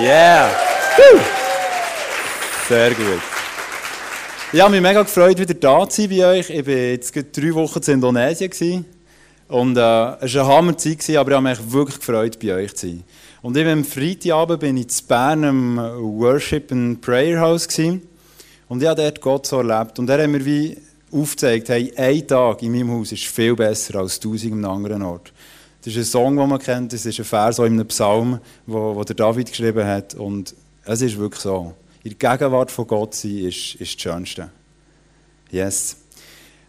Yeah! Sehr gut. Ich habe mich mega gefreut, wieder da zu sein bei euch. Ich war jetzt drei Wochen in Indonesien. Gewesen. Und äh, es war eine Hammerzeit, aber ich habe mich wirklich gefreut, bei euch zu sein. Und eben am Freitagabend bin ich in Bern im Worship and Prayer House. Gewesen. Und ich habe dort Gott so erlebt. Und er hat mir wie aufgezeigt, hey, ein Tag in meinem Haus ist viel besser als tausend an einem anderen Ort. Das ist ein Song, den man kennt, das ist ein Vers in einem Psalm, wo, der David geschrieben hat. Und es ist wirklich so. In der Gegenwart von Gott sein ist, ist das Schönste. Yes.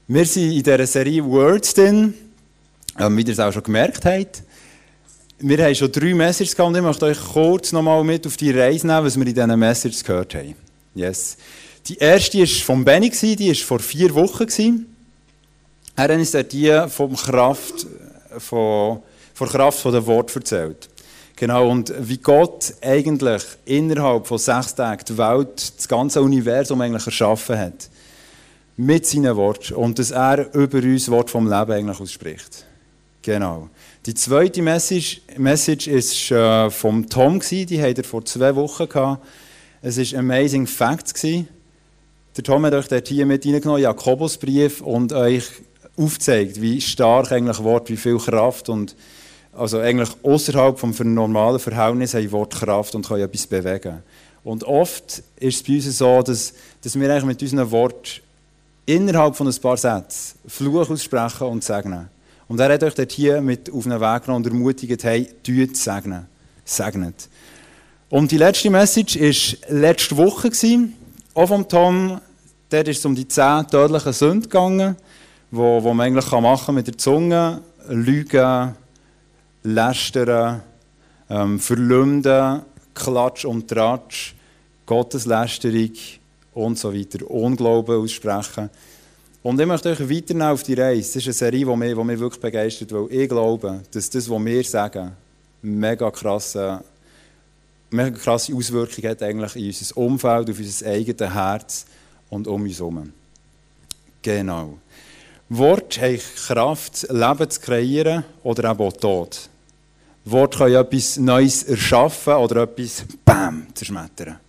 Wir sind in dieser Serie Words drin, ähm, wie ihr es auch schon gemerkt habt. Wir haben schon drei Messages gehabt und ich möchte euch kurz nochmal mit auf die Reise nehmen, was wir in diesen Messages gehört haben. Yes. Die erste war von Benny, die war vor vier Wochen. Er hat uns die vom Kraft, von, von Kraft von der Wort erzählt. Genau, und wie Gott eigentlich innerhalb von sechs Tagen die Welt, das ganze Universum eigentlich erschaffen hat. Mit seinen Worten. Und dass er über uns Wort vom Leben eigentlich ausspricht. Genau. Die zweite Message, Message ist äh, vom Tom, die hat er vor zwei Wochen gehabt. Es war Amazing Facts. Gewesen. Der Tom hat euch dort hier mit reingenommen, Jakobusbrief, und euch aufgezeigt, wie stark eigentlich Wort, wie viel Kraft und also eigentlich außerhalb vom normalen Verhältnis haben Wort Kraft und können etwas bewegen. Und oft ist es bei uns so, dass, dass wir eigentlich mit unseren Worten innerhalb von ein paar Sätzen Fluch aussprechen und segnen. Und er hat euch dort hier mit auf den Weg genommen und ermutigt, hey, tut segnen. Segnet. Und die letzte Message war letzte Woche, auch vom Tom, dort ist es um die zehn tödlichen Sünden gegangen, wo, wo man eigentlich machen kann mit der Zunge, lügen, lästern, ähm, verleumden, Klatsch und Tratsch, Gotteslästerung und so weiter, Unglauben aussprechen. Und ich möchte euch weiternehmen auf die Reise. Das ist eine Serie, die mich, die mich wirklich begeistert, weil ich glaube, dass das, was wir sagen, mega krasse mega krasse Auswirkungen hat eigentlich in unser Umfeld, auf unser eigenes Herz und um uns herum. Genau. Wort haben Kraft, Leben zu kreieren oder auch Tod. Wort können etwas Neues erschaffen oder etwas BAM zerschmettern.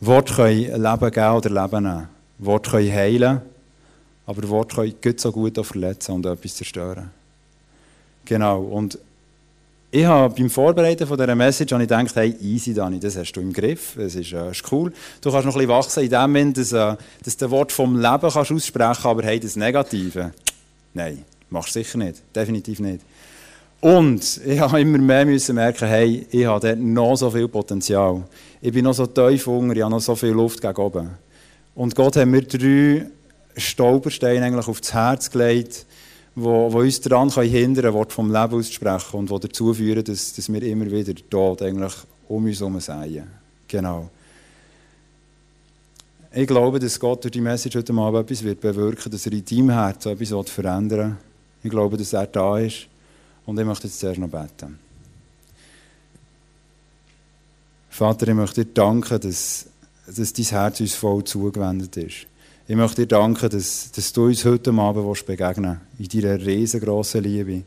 Wort können Leben geben oder Leben nehmen. Wort können heilen, aber Wort können so gut auch verletzen und etwas zerstören. Genau. Und ich habe beim Vorbereiten von dieser Message ich gedacht, hey, easy, Dani, das hast du im Griff, das ist, äh, ist cool. Du kannst noch ein bisschen wachsen in dem Moment, dass, äh, dass du das Wort vom Leben kannst aussprechen aber hey, das Negative, nein, machst du sicher nicht, definitiv nicht. Und ich habe immer mehr müssen merken, hey, ich habe dort noch so viel Potenzial. Ich bin noch so tief unter, ich habe noch so viel Luft gegen oben. Und Gott hat mir drei Stolpersteine eigentlich aufs Herz gelegt, wo, wo uns daran kann hindern Wort vom Leben auszusprechen und die dazu führen, dass, dass wir immer wieder dort eigentlich um uns herum sehen. Genau. Ich glaube, dass Gott durch die Message heute Abend etwas wird bewirken dass er in deinem Herz etwas verändern will. Ich glaube, dass er da ist. Und ich möchte jetzt zuerst noch beten. Vater, ich möchte dir danken, dass, dass dein Herz uns voll zugewendet ist. Ich möchte dir danken, dass, dass du uns heute Abend begegnen willst, in deiner riesengroßen Liebe.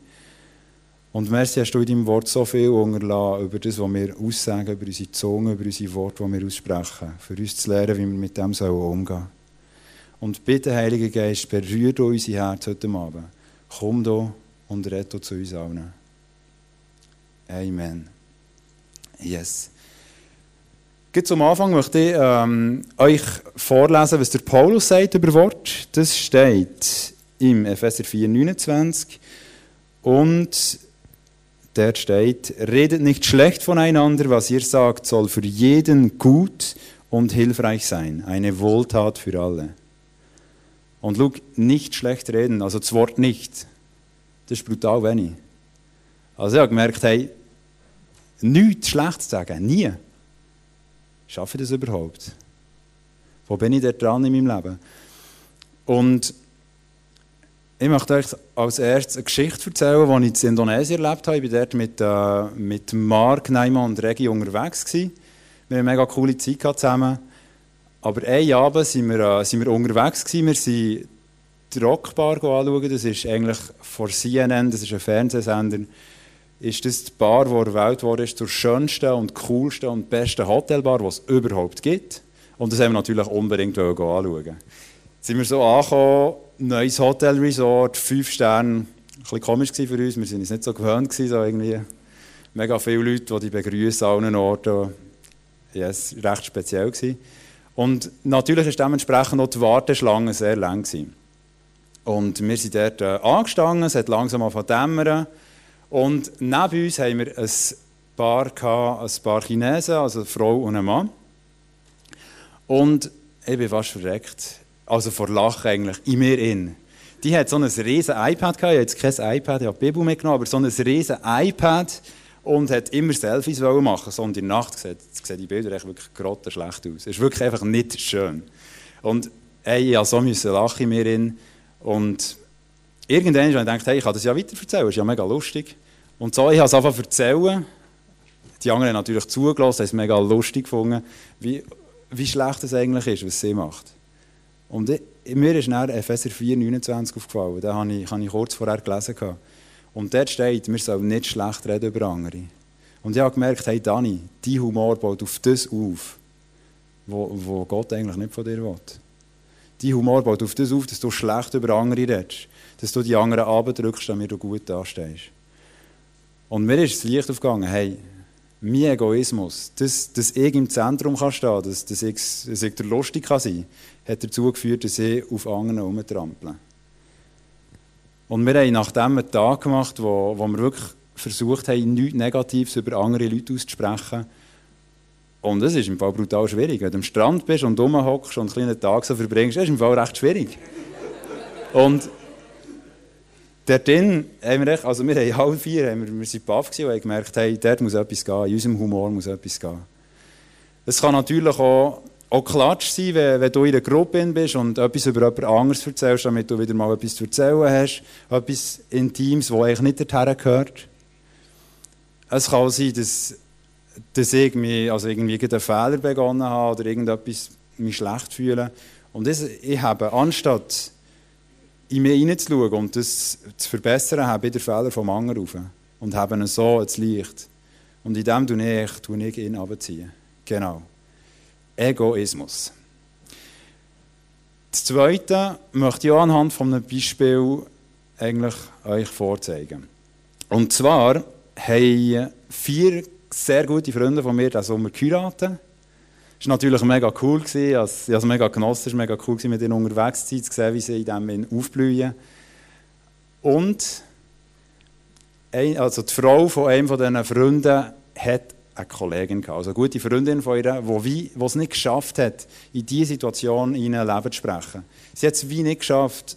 Und merci hast du in deinem Wort so viel unterlassen über das, was wir aussagen, über unsere Zunge, über unsere Worte, die wir aussprechen, für uns zu lernen, wie wir mit dem umgehen sollen. Und bitte, Heiliger Geist, berühre du unser Herz heute Abend. Komm da und rette zu uns allen. Amen. Yes. Geht zum Anfang möchte ich ähm, euch vorlesen, was der Paulus sagt über Wort. Das steht im Epheser 4, 29. Und der steht, redet nicht schlecht voneinander, was ihr sagt, soll für jeden gut und hilfreich sein. Eine Wohltat für alle. Und schau, nicht schlecht reden, also das Wort nicht. Das ist brutal wenig. Also ich habe gemerkt, hey, nichts schlecht zu sagen, nie. Schaffe ich das überhaupt? Wo bin ich da dran in meinem Leben? Und ich möchte euch als erstes eine Geschichte erzählen, die ich in Indonesien erlebt habe. Ich war dort mit, äh, mit Mark, Neumann und Regi unterwegs. Gewesen. Wir haben eine mega coole Zeit zusammen. Aber einen Abend sind wir, äh, sind wir unterwegs. Gewesen. Wir sind die Rockbar anschauen. Das ist eigentlich vor CNN, das ist ein Fernsehsender. Ist das die Bar, die erwählt wurde, zur schönsten und coolsten und besten Hotelbar, die es überhaupt gibt. Und das haben wir natürlich unbedingt anschauen. Jetzt sind wir so angekommen, neues Hotelresort, fünf Sterne, ein bisschen komisch für uns, wir waren es nicht so gewöhnt, so irgendwie mega viele Leute, die die begrüßen an allen Orten. Ja, es war recht speziell. Gewesen. Und natürlich war dementsprechend auch die Warteschlange sehr lang. Gewesen. Und wir sind dort äh, angestanden, es hat langsam von dämmern. Und neben uns haben wir ein Paar, gehabt, ein Paar Chinesen, also eine Frau und ein Mann. Und ich bin fast verreckt. Also vor Lachen eigentlich, in mir in. Die hat so ein riesen iPad gehabt, ich habe jetzt kein iPad, ich habe Bibel mitgenommen, aber so ein riesen iPad und hat immer Selfies machen So in der Nacht sehen die Bilder echt wirklich grottenschlecht aus. Es ist wirklich einfach nicht schön. Und ey, ich so müssen lachen in mir in. Und irgendwann habe ich gedacht, hey, ich kann das ja weiter erzählen, das ist ja mega lustig. Und so, ich habe es einfach erzählen. Die anderen haben natürlich zugelassen, haben es mega lustig gefunden, wie, wie schlecht es eigentlich ist, was sie macht. Und ich, mir ist dann Epheser 4, 29 aufgefallen. Den habe ich, habe ich kurz vorher gelesen. Und dort steht, wir sollen nicht schlecht reden über andere. Und ich habe gemerkt, hey Dani, dein Humor baut auf das auf, wo, wo Gott eigentlich nicht von dir will. Dein Humor baut auf das auf, dass du schlecht über andere redest. Dass du die anderen abdrückst, damit du gut dastehst. Und mir ist das Licht aufgegangen, hey, mein Egoismus, dass, dass ich im Zentrum kann stehen dass, dass, ich, dass ich der Lustig kann sein kann, hat dazu geführt, dass ich auf anderen herumtrampeln. Und wir haben nachdem einen Tag gemacht, wo, wo wir wirklich versucht haben, nichts Negatives über andere Leute auszusprechen. Und es ist im Fall brutal schwierig. Wenn du am Strand bist und rumhockst und einen kleinen Tag so verbringst, ist es im Fall recht schwierig. Und dort drin haben wir, echt, also wir haben halb vier, haben wir, wir sind baff und haben gemerkt, hey, dort muss etwas gehen, in unserem Humor muss etwas gehen. Es kann natürlich auch auch Klatsch sein, wenn, wenn, du in einer Gruppe bist und etwas über jemand anderes erzählst, damit du wieder mal etwas zu erzählen hast, etwas Intimes, das eigentlich nicht dorthin gehört. Es kann auch sein, dass, dass ich mich, also irgendwie einen Fehler begonnen habe oder irgendetwas mich schlecht fühle. Und das, ich habe, anstatt in mich hineinzuschauen und das zu verbessern, habe ich den Fehler vom anderen rauf und habe ihn so ins Licht. Und in dem tue ich, tue ich ihn runterziehen. Genau. Egoismus. Das Zweite möchte ich anhand von einem Beispiel eigentlich euch vorzeigen. Und zwar haben vier sehr gute Freunde von mir diesen Sommer geheiratet. Es war natürlich mega cool. Ich habe es mega genossen. Es war mega cool, mit ihnen unterwegs zu sein, zu sehen, wie sie in diesem aufblühen. Und also die Frau von einem von diesen Freunden hat eine Kollegin also eine gute Freundin von ihr, die es nicht geschafft hat, in diese Situation in ein Leben zu sprechen. Sie hat es wie nicht geschafft,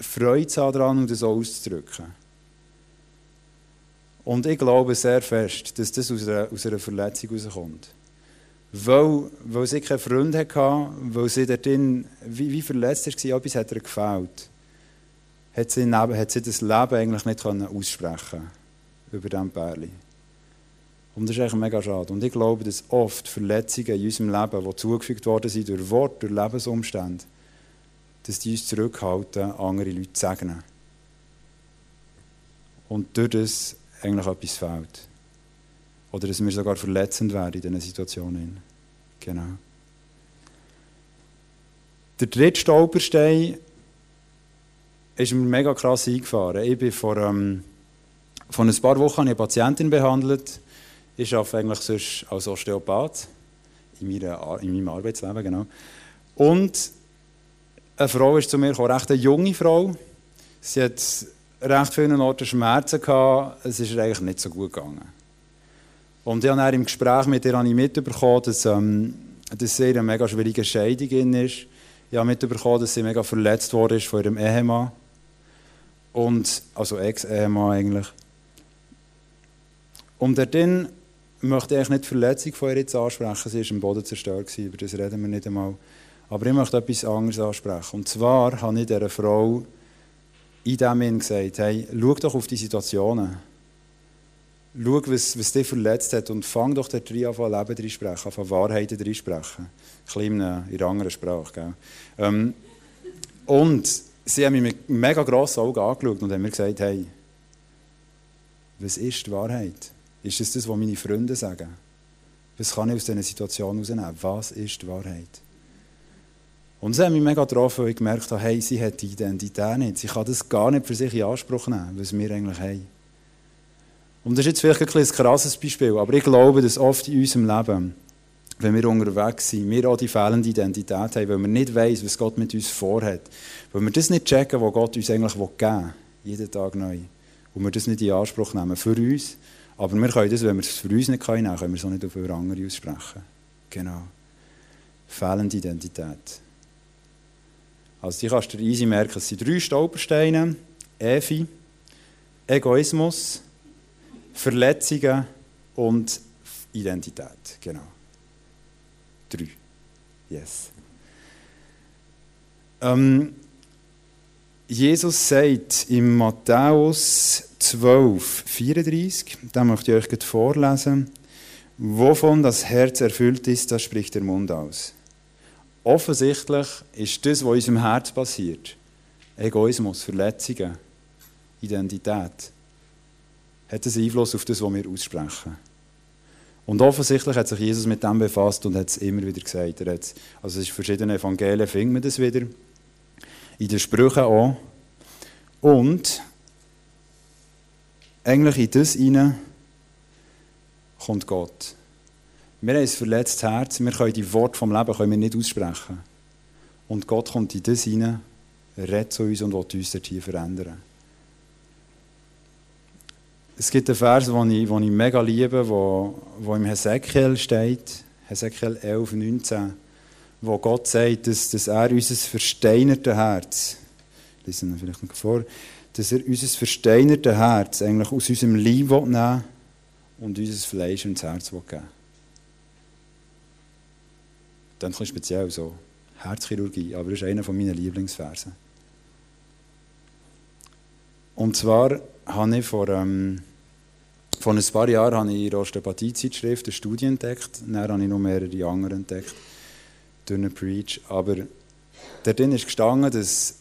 Freude daran und das auszudrücken. Und ich glaube sehr fest, dass das aus einer, aus einer Verletzung herauskommt. Weil, weil sie keinen Freund hatte, weil sie dort wie, wie verletzt war, etwas hat ihr gefällt, hat sie, hat sie das Leben eigentlich nicht aussprechen über diesem Pärchen. Und das ist eigentlich mega schade. Und ich glaube, dass oft Verletzungen in unserem Leben, die zugefügt worden sind durch Worte, durch Lebensumstände, dass die uns zurückhalten, andere Leute zu segnen. Und durch das eigentlich etwas fehlt. Oder dass wir sogar verletzend werden in diesen Situationen. Genau. Der dritte Stolperstein ist mir mega krass eingefahren. Ich bin vor, ähm, vor ein paar Wochen eine Patientin behandelt ich arbeite eigentlich sonst als Osteopath in, meiner, in meinem Arbeitsleben, genau. Und eine Frau ist zu mir gekommen, recht eine junge Frau. Sie hat recht vielen Orten Schmerzen gehabt. Es ist eigentlich nicht so gut gegangen. Und ich habe im Gespräch mit ihr mitbekommen, dass, ähm, dass sie in einer mega schwierigen Scheidung ist. Ich habe mitbekommen, dass sie mega verletzt wurde von ihrem Ehemann. Und, also Ex-Ehemann eigentlich. Und dann möchte eigentlich nicht die Verletzung von ihr jetzt ansprechen. Sie war im Boden zerstört, über das reden wir nicht einmal. Aber ich möchte etwas anderes ansprechen. Und zwar habe ich dieser Frau in dem Sinn gesagt, hey, schau doch auf die Situationen. Schau, was, was dich verletzt hat und fang doch dort rein an, Leben drin sprechen, an Wahrheiten drin sprechen. Ein bisschen in einer anderen Sprache. Gell? Ähm, und sie haben mich mit mega grossen Augen angeschaut und haben mir gesagt, hey, Was ist die Wahrheit? Ist es das, was meine Freunde sagen? Was kann ich aus dieser Situation herausnehmen? Was ist die Wahrheit? Und sie haben mich mega getroffen, weil ich gemerkt habe, hey, sie hat die Identität nicht. Sie kann das gar nicht für sich in Anspruch nehmen, was wir eigentlich haben. Und das ist jetzt vielleicht ein, ein krasses Beispiel, aber ich glaube, dass oft in unserem Leben, wenn wir unterwegs sind, wir auch die fehlende Identität haben, weil wir nicht wissen, was Gott mit uns vorhat. Weil wir das nicht checken, was Gott uns eigentlich geben will, jeden Tag neu. Und wir das nicht in Anspruch nehmen für uns. Aber wir können das, wenn wir es für uns nicht können, können wir es auch nicht für andere aussprechen. Genau. Fehlende Identität. Also die kannst du easy merken, es sind drei Stolpersteine. Evi, Egoismus, Verletzungen und Identität. Genau. Drei. Yes. Ähm, Jesus sagt in Matthäus 12, 34, da möchte ich euch vorlesen, wovon das Herz erfüllt ist, das spricht der Mund aus. Offensichtlich ist das, was in unserem Herz passiert, Egoismus, Verletzungen, Identität, hat einen Einfluss auf das, was wir aussprechen. Und offensichtlich hat sich Jesus mit dem befasst und hat es immer wieder gesagt. Er hat, also in verschiedenen Evangelien findet man das wieder, in den Sprüchen auch. Und eigentlich in das hinein kommt Gott. Wir haben ein verletztes Herz, wir können die Worte vom Leben können wir nicht aussprechen. Und Gott kommt in das hinein, redet zu uns und will uns hier verändern. Es gibt einen Vers, den ich, den ich mega liebe, wo im Hesekiel steht, Hesekiel 11, 19, wo Gott sagt, dass, dass er unser versteinertes Herz, lese vielleicht noch vor, dass er unser versteinertes Herz eigentlich aus unserem Leib nehmen will und unser Fleisch ins Herz geben will. Dann ein speziell so. Herzchirurgie, aber das ist einer meiner Lieblingsversen. Und zwar habe ich vor, ähm, vor ein paar Jahren habe ich in der Osteopathie-Zeitschrift eine Studie entdeckt. Dann habe ich noch mehrere andere entdeckt durch einen Preach. Aber darin ist gestanden, dass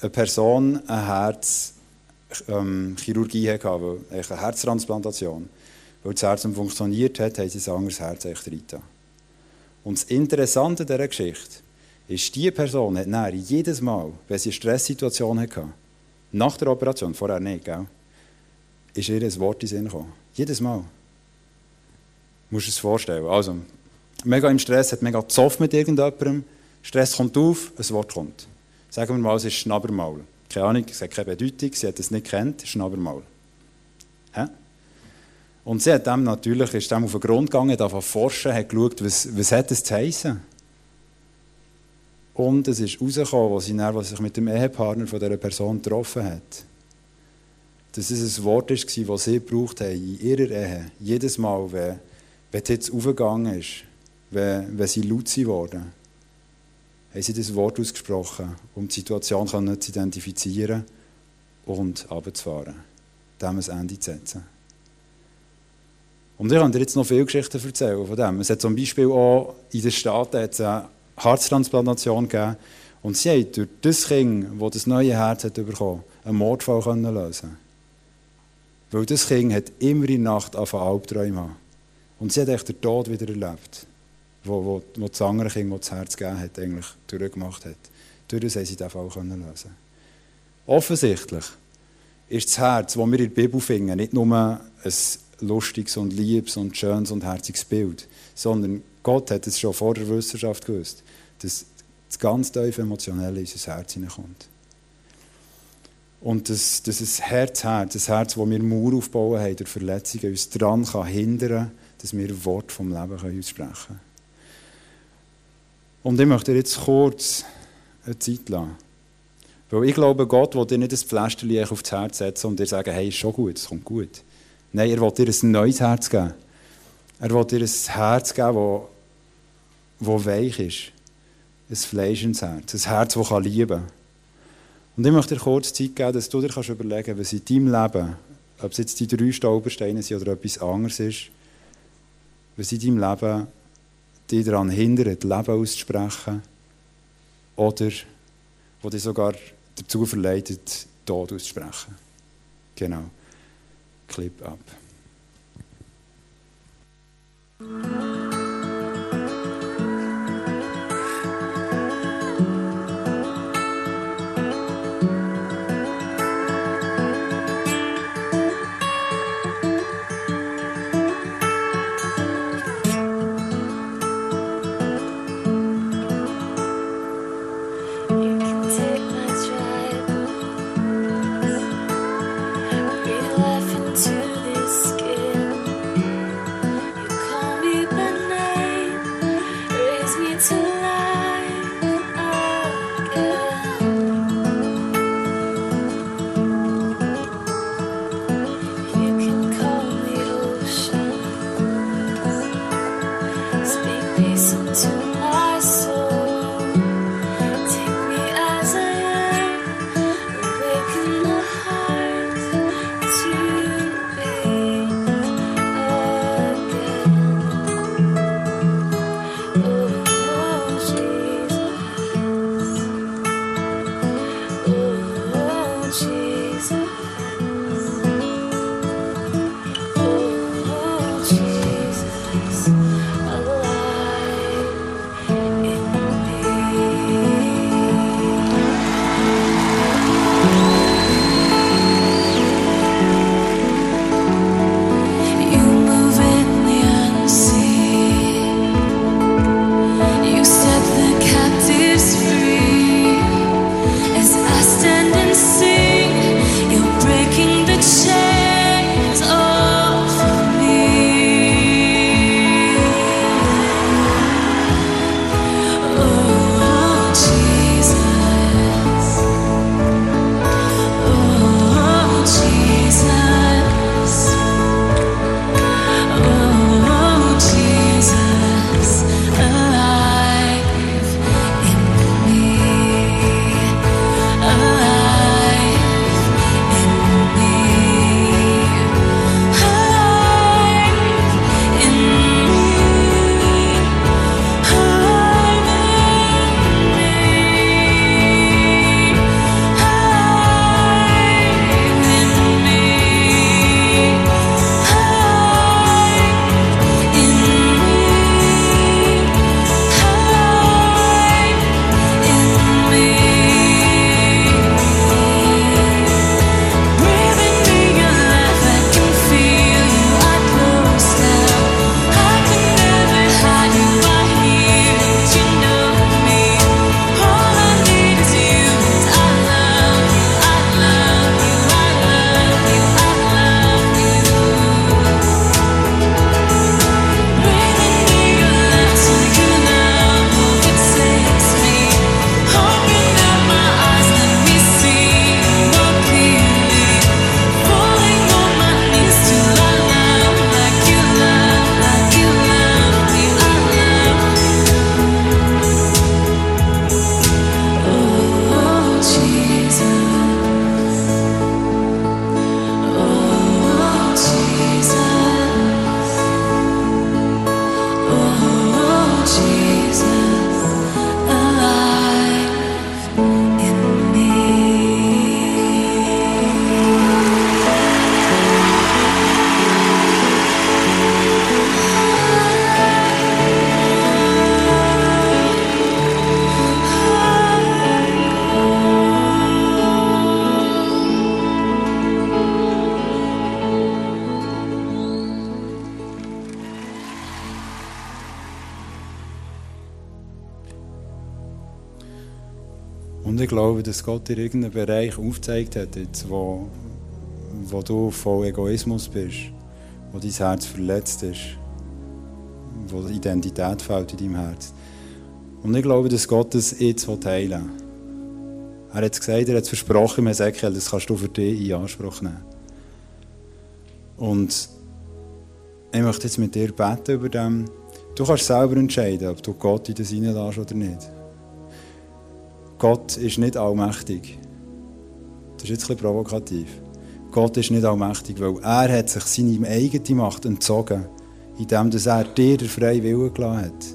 eine Person eine Herzchirurgie ähm, hatte, eine Herztransplantation. Weil das Herz funktioniert hat, haben sie ein anderes Herz echt rein. Und das Interessante dieser Geschichte ist, diese Person hat dann jedes Mal, wenn sie eine Stresssituation hatte, nach der Operation, vorher nicht, gell, ist ihr ein Wort in den Sinn gekommen. Jedes Mal. Du musst es vorstellen. Also, mega im Stress, hat mega Zoff mit irgendjemandem, Stress kommt auf, ein Wort kommt. Sagen wir mal, es ist Schnabbermaul. Keine Ahnung, es hat keine Bedeutung, sie hat es nicht kennt, Schnabbermaul. Hä? Und sie hat dem natürlich, ist dem auf den Grund gegangen, hat forschen, hat geschaut, was, was hat es zu heissen. Und es ist herausgekommen, als sie, dann, was sich mit dem Ehepartner von dieser Person getroffen hat, dass es ein Wort war, das sie gebraucht haben in ihrer Ehe. Jedes Mal, wenn, wenn es jetzt aufgegangen ist, wenn, wenn sie laut geworden haben sie das Wort ausgesprochen, um die Situation zu identifizieren und runterzufahren, dem ein Ende zu setzen. Und ich kann dir jetzt noch viele Geschichten erzählen von dem. Es hat zum Beispiel auch in den Staaten eine Herztransplantation gegeben. Und sie haben durch das Kind, das das neue Herz hat bekommen einen Mordfall können lösen Weil das Kind hat immer in der Nacht auf Albträume haben. Und sie hat echt den Tod wieder erlebt, wo, wo, wo das andere Kind, das das Herz gegeben hat, eigentlich durchgemacht hat. Durch das haben sie diesen Fall können lösen Offensichtlich ist das Herz, das wir in der Bibel finden, nicht nur ein lustiges und liebes und schönes und herziges Bild, sondern Gott hat es schon vor der Wissenschaft gewusst, dass das ganz tief Emotionelle in unser Herz hineinkommt. Und dass, dass ein Herzherz, ein Herz, das wir Mauer aufbauen haben durch Verletzungen, uns daran kann hindern dass wir Wort vom Leben aussprechen können. Und ich möchte jetzt kurz eine Zeit lassen. Weil ich glaube, Gott will dir nicht ein Pflasterchen auf das Herz setzen und dir sagen, hey, ist schon gut, es kommt gut. Nein, er will dir ein neues Herz geben. Er will dir ein Herz geben, das weich ist. Ein Fleisch ins Herz. Ein Herz, das lieben kann. Und ich möchte dir kurz Zeit geben, dass du dir kannst überlegen kannst, was in deinem Leben, ob es jetzt die drei Stolpersteine sind oder etwas anderes ist, was in deinem Leben dich daran hindert, Leben auszusprechen oder wo dich sogar dazu verleitet, Tod auszusprechen. Genau. Clip ab. Ich glaube, dass Gott dir irgendeinen Bereich aufgezeigt hat, jetzt, wo, wo du voll Egoismus bist, wo dein Herz verletzt ist, wo die Identität fehlt in deinem Herz. Und ich glaube, dass Gott das jetzt heilen will. Er hat es gesagt, er hat es versprochen im Ezekiel, das kannst du für dich in Anspruch nehmen. Und ich möchte jetzt mit dir beten über dem. Du kannst selber entscheiden, ob du Gott in das reinlässt oder nicht. Gott ist nicht allmächtig. Das ist jetzt ein bisschen provokativ. Gott ist nicht allmächtig, weil er hat sich seine eigene Macht entzogen, indem er dir den freien Willen gelassen hat.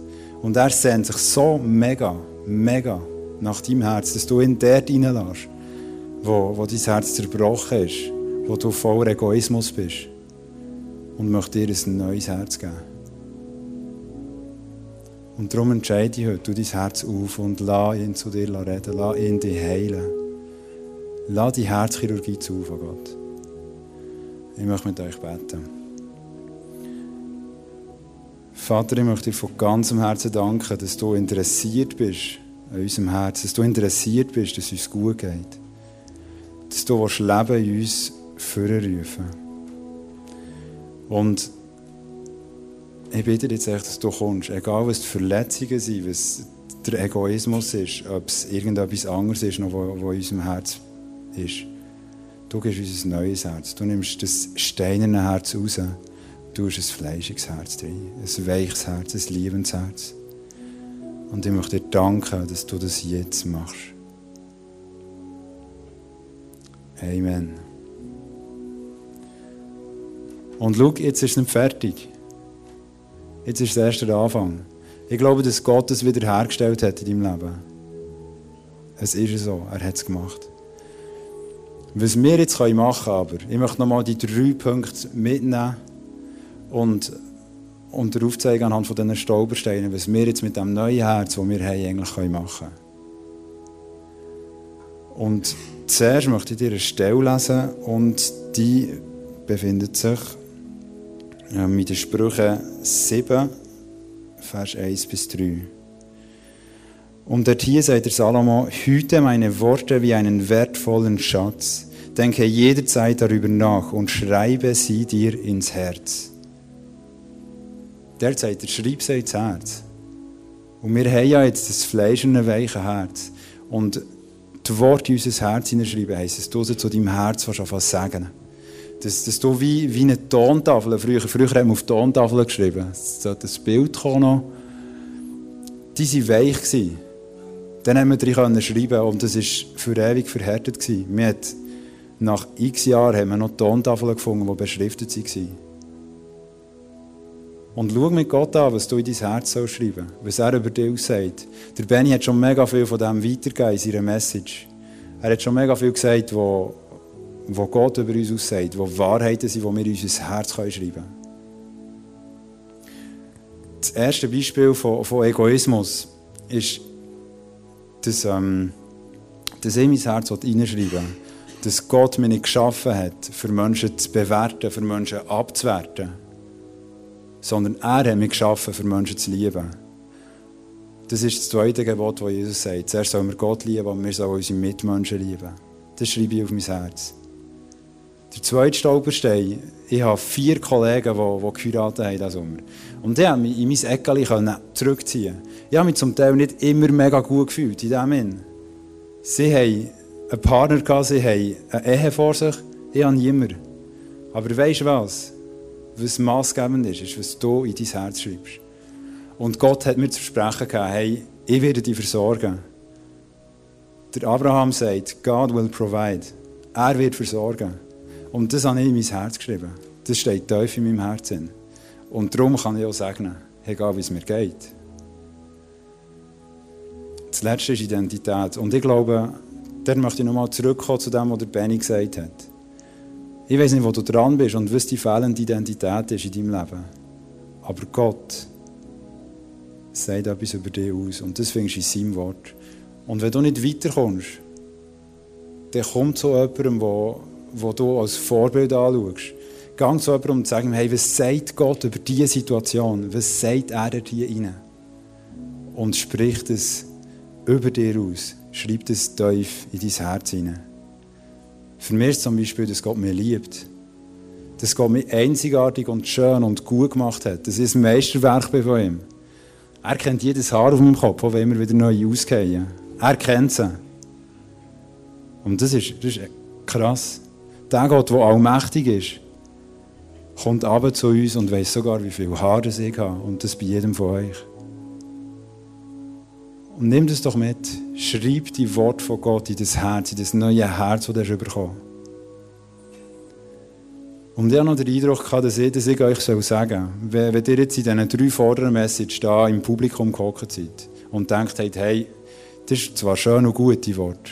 Und er sehnt sich so mega, mega nach deinem Herz, dass du ihn dort reinlässt, wo, wo dein Herz zerbrochen ist wo du voller Egoismus bist und möchte dir ein neues Herz geben. Und darum entscheide ich heute, du dein Herz auf und lass ihn zu dir reden, lass ihn dich heilen. Lass die Herzchirurgie zu von Gott. Ich möchte mit euch beten. Vater, ich möchte dir von ganzem Herzen danken, dass du interessiert bist an unserem Herz, dass du interessiert bist, dass es uns gut geht. Dass du willst Leben in uns vorrufen Und ich bitte dich echt, dass du kommst, egal was die Verletzungen sind, was der Egoismus ist, ob es irgendetwas anderes ist, noch, was in unserem Herz ist. Du gibst uns ein neues Herz. Du nimmst das steinerne Herz raus. Du hast ein fleischiges Herz drin. Ein weiches Herz, ein liebendes Herz. Und ich möchte dir danken, dass du das jetzt machst. Amen. Und schau, jetzt ist es nicht fertig. Jetzt ist es erst der Anfang. Ich glaube, dass Gott es wiederhergestellt hat in deinem Leben. Es ist so, er hat es gemacht. Was wir jetzt machen können, aber, ich möchte nochmal die drei Punkte mitnehmen und, und dir aufzeigen anhand von diesen Stolpersteinen, was wir jetzt mit dem neuen Herz, das wir haben, eigentlich machen können. Und zuerst möchte ich dir eine Stelle lesen und die befindet sich ähm, in den Sprüchen 7, Vers 1 bis 3. Und dort hier sagt der Salomo, hüte meine Worte wie einen wertvollen Schatz. Denke jederzeit darüber nach und schreibe sie dir ins Herz. Der sagt, er schreib sie ins Herz. Und wir haben ja jetzt das Fleisch und ein weiches Herz. Und die Worte in unser Herz hineinschreiben, heisst es, du zu deinem Herz fast sagen. Dass, dass du wie, wie eine Tontafel, früher, früher haben wir auf Tontafel geschrieben, es sollte ein Bild kommen noch. Die waren weich. Gewesen. Dann haben wir drin schreiben und das war für ewig verhärtet. Gewesen. Wir hat, nach x Jahren haben wir noch Tontafeln gefunden, die beschriftet waren. Und schau mit Gott an, was du in dein Herz sollst schreiben was er über dich aussagt. Der Benny hat schon mega viel von dem weitergegeben in seiner Message. Er hat schon mega viel gesagt, wo, wo Gott über uns aussagt, wo Wahrheiten sind, die wir in unser Herz schreiben können. Das erste Beispiel von, von Egoismus ist, dass, ähm, dass ich mein Herz hineinschreiben will. Dass Gott mich nicht geschaffen hat, für Menschen zu bewerten, für Menschen abzuwerten sondern er hat mich geschaffen, für Menschen zu lieben. Das ist das zweite Gebot, das Jesus sagt. Zuerst sollen wir Gott lieben, aber wir sollen unsere Mitmenschen lieben. Das schreibe ich auf mein Herz. Der zweite Stolperstein, ich habe vier Kollegen, die, die geheiratet haben diesen Sommer. Und die haben mich in mein Eckchen zurückziehen Ich habe mich zum Teil nicht immer mega gut gefühlt in dem Sinn. Sie haben einen Partner sie haben eine Ehe vor sich, ich habe niemanden. Aber weißt du was? was maßgebend ist, ist, was du in dein Herz schreibst. Und Gott hat mir zu versprechen gehabt, hey, ich werde dich versorgen. Der Abraham sagt, God will provide. Er wird versorgen. Und das habe ich in mein Herz geschrieben. Das steht tief in meinem Herzen. Und darum kann ich auch sagen, egal wie es mir geht. Das Letzte ist Identität. Und ich glaube, da möchte ich nochmal zurückkommen zu dem, was der Benny gesagt hat. Ich weiß nicht, wo du dran bist und was die fehlende Identität ist in deinem Leben. Aber Gott sagt etwas über dich aus. Und das findest du in seinem Wort. Und wenn du nicht weiterkommst, dann kommt zu jemandem, wo, wo du als Vorbild anschaust. Gang zu jemandem und sag ihm, hey, was sagt Gott über diese Situation? Was sagt er dir rein? Und spricht es über dir aus. Schreib es tief in dein Herz hinein. Für mich ist zum Beispiel, dass Gott mich liebt. Dass Gott mich einzigartig und schön und gut gemacht hat. Das ist ein Meisterwerk von ihm. Er kennt jedes Haar auf meinem Kopf, auch wenn wir wieder neu ausgehen. Er kennt sie. Und das ist, das ist krass. Der Gott, der allmächtig ist, kommt ab zu uns und weiß sogar, wie viel Haar ich habe. Und das bei jedem von euch. Und nimm das doch mit. Schreib die Worte von Gott in das Herz, in das neue Herz, das du bekommen Und ich habe noch den Eindruck dass ich, dass ich euch sagen soll, wenn, wenn ihr jetzt in diesen drei vorderen Messages da im Publikum gehockt seid und denkt, hey, das ist zwar schön und gut, die Worte.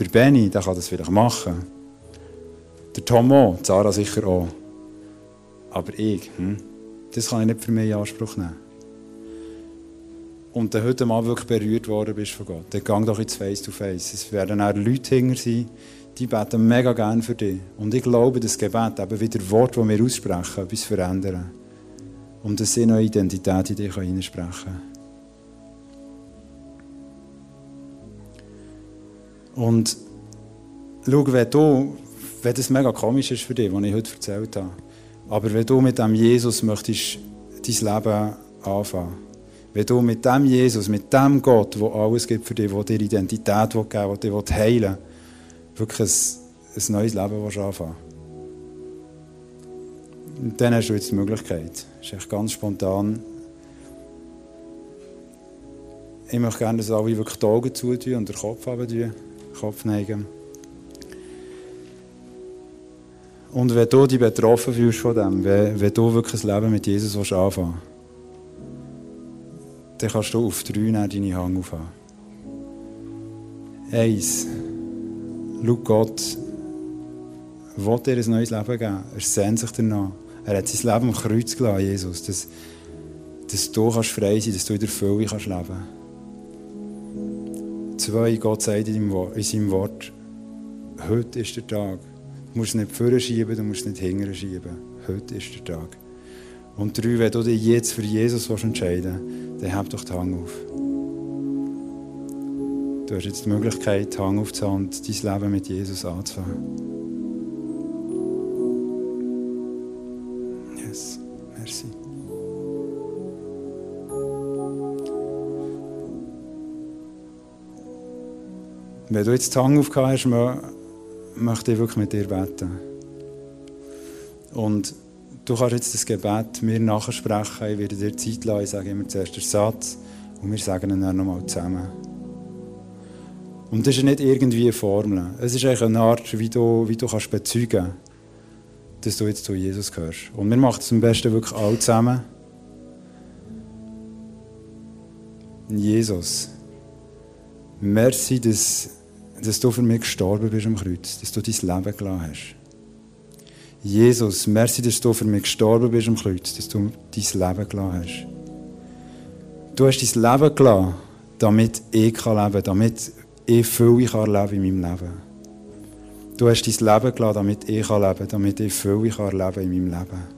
Der Benny, der kann das vielleicht machen. Der Tom auch, Sarah sicher auch. Aber ich, hm, das kann ich nicht für mich in Anspruch nehmen. Und dann heute mal wirklich berührt worden bist von Gott, dann gang doch ins Face-to-Face. Es werden auch Leute hinter sein, die beten mega gerne für dich. Und ich glaube, das Gebet, eben wieder Wort, das wir aussprechen, etwas verändern. Und dass sie neue Identität in dich hineinsprechen können. Und schau, wenn du, wenn das mega komisch ist für dich, was ich heute erzählt habe, aber wenn du mit dem Jesus möchtest dein Leben anfangen, wenn du mit dem Jesus, mit dem Gott, der alles gibt für dich, der dir Identität geben will, der dir heilen will, wirklich ein, ein neues Leben anfangen Und dann hast du jetzt die Möglichkeit. Das ist echt ganz spontan. Ich möchte gerne, dass alle wirklich die Augen zutun und den Kopf haben, Kopf neigen. Und wenn du dich betroffen fühlst von dem, wenn, wenn du wirklich ein Leben mit Jesus anfangen willst, dann kannst du auf drei deine Hand aufhaben. Eins. Schau Gott will dir ein neues Leben geben. Er sehnt sich danach. Er hat sein Leben am Kreuz gelassen, Jesus. Dass, dass du kannst frei sein dass du in der Fülle kannst leben Zwei, Gott sagt in seinem Wort, heute ist der Tag. Du musst nicht vorne schieben, du musst nicht hinten schieben. Heute ist der Tag. Und drei, wenn du dich jetzt für Jesus entscheiden willst, dann hab doch die Hand auf. Du hast jetzt die Möglichkeit, die Hand aufzuhaben und dein Leben mit Jesus anzufangen. Yes, merci. Wenn du jetzt die Hand aufgehauen hast, möchte ich wirklich mit dir beten. Und du kannst jetzt das Gebet mir nachsprechen. Ich werde dir Zeit lassen. Ich sage immer zuerst den Satz und wir sagen ihn dann nochmal zusammen. Und das ist nicht irgendwie eine Formel. Es ist eigentlich eine Art, wie du, wie du kannst bezeugen dass du jetzt zu Jesus gehörst. Und wir machen es am besten wirklich alle zusammen. Jesus, merci, dass, dass du für mich gestorben bist am Kreuz, dass du dein Leben gelassen hast. Jesus, merci, dass du für mich gestorben bist am Kreuz, dass du dein Leben gelassen hast. Du hast dein Leben gelassen, damit ich leben kann, damit ich Fülle kann leben in meinem Leben. Du hast dein Leben gelassen, damit ich leben kann, damit ich Fülle kann leben in meinem Leben.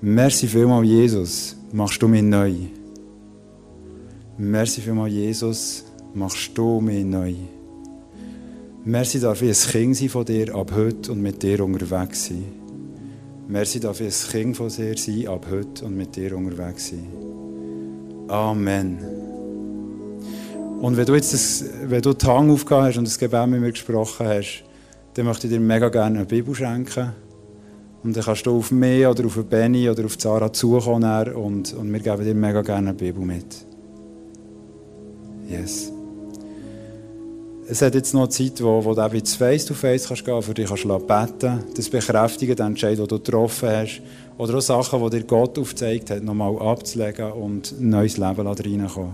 Merci vielmals, Jesus, machst du mich neu. Merci vielmals, Jesus, machst du mich neu. Merci darf ich ein Kind sein von dir ab heute und mit dir unterwegs sein. Merci darf ich ein Kind von dir sein ab heute und mit dir unterwegs sein. Amen. Und wenn du jetzt das, wenn du die Hand aufgehauen hast und das Gebet mit mir gesprochen hast, dann möchte ich dir mega gerne eine Bibel schenken. Und dann kannst du auf mich oder auf Benny oder auf Zara zukommen und, und wir geben dir mega gerne eine Bibel mit. Yes. Es hat jetzt noch Zeit, wo, wo du eben ins Face-to-Face kannst gehen für dich kannst beten Das bekräftigen, den Entscheid, den du getroffen hast. Oder auch Sachen, die dir Gott aufgezeigt hat, nochmal abzulegen und ein neues Leben reinkommen.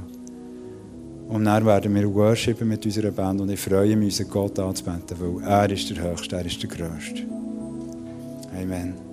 Und dann werden wir worshipen mit unserer Band und ich freue mich, unseren Gott anzubeten, weil er ist der Höchste, er ist der Größte. Amen.